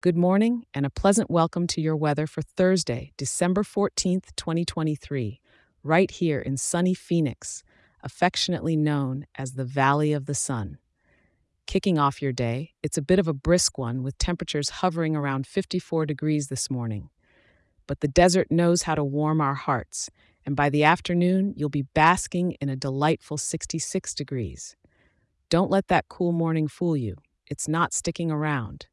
Good morning and a pleasant welcome to your weather for Thursday, December 14th, 2023, right here in sunny Phoenix, affectionately known as the Valley of the Sun. Kicking off your day, it's a bit of a brisk one with temperatures hovering around 54 degrees this morning. But the desert knows how to warm our hearts, and by the afternoon, you'll be basking in a delightful 66 degrees. Don't let that cool morning fool you, it's not sticking around.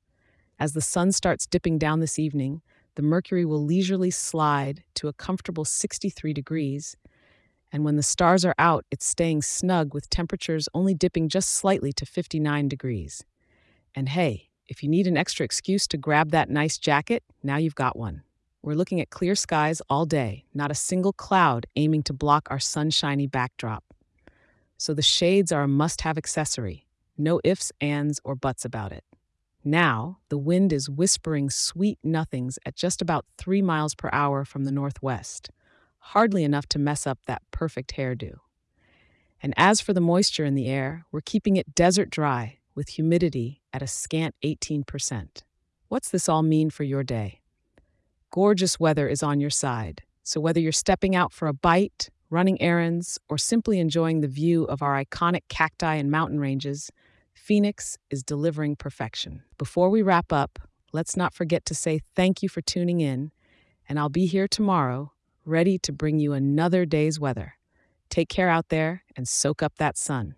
As the sun starts dipping down this evening, the mercury will leisurely slide to a comfortable 63 degrees, and when the stars are out, it's staying snug with temperatures only dipping just slightly to 59 degrees. And hey, if you need an extra excuse to grab that nice jacket, now you've got one. We're looking at clear skies all day, not a single cloud aiming to block our sunshiny backdrop. So the shades are a must have accessory. No ifs, ands, or buts about it. Now, the wind is whispering sweet nothings at just about three miles per hour from the northwest hardly enough to mess up that perfect hairdo. And as for the moisture in the air, we're keeping it desert dry with humidity at a scant 18%. What's this all mean for your day? Gorgeous weather is on your side, so whether you're stepping out for a bite, running errands, or simply enjoying the view of our iconic cacti and mountain ranges, Phoenix is delivering perfection. Before we wrap up, let's not forget to say thank you for tuning in, and I'll be here tomorrow ready to bring you another day's weather. Take care out there and soak up that sun.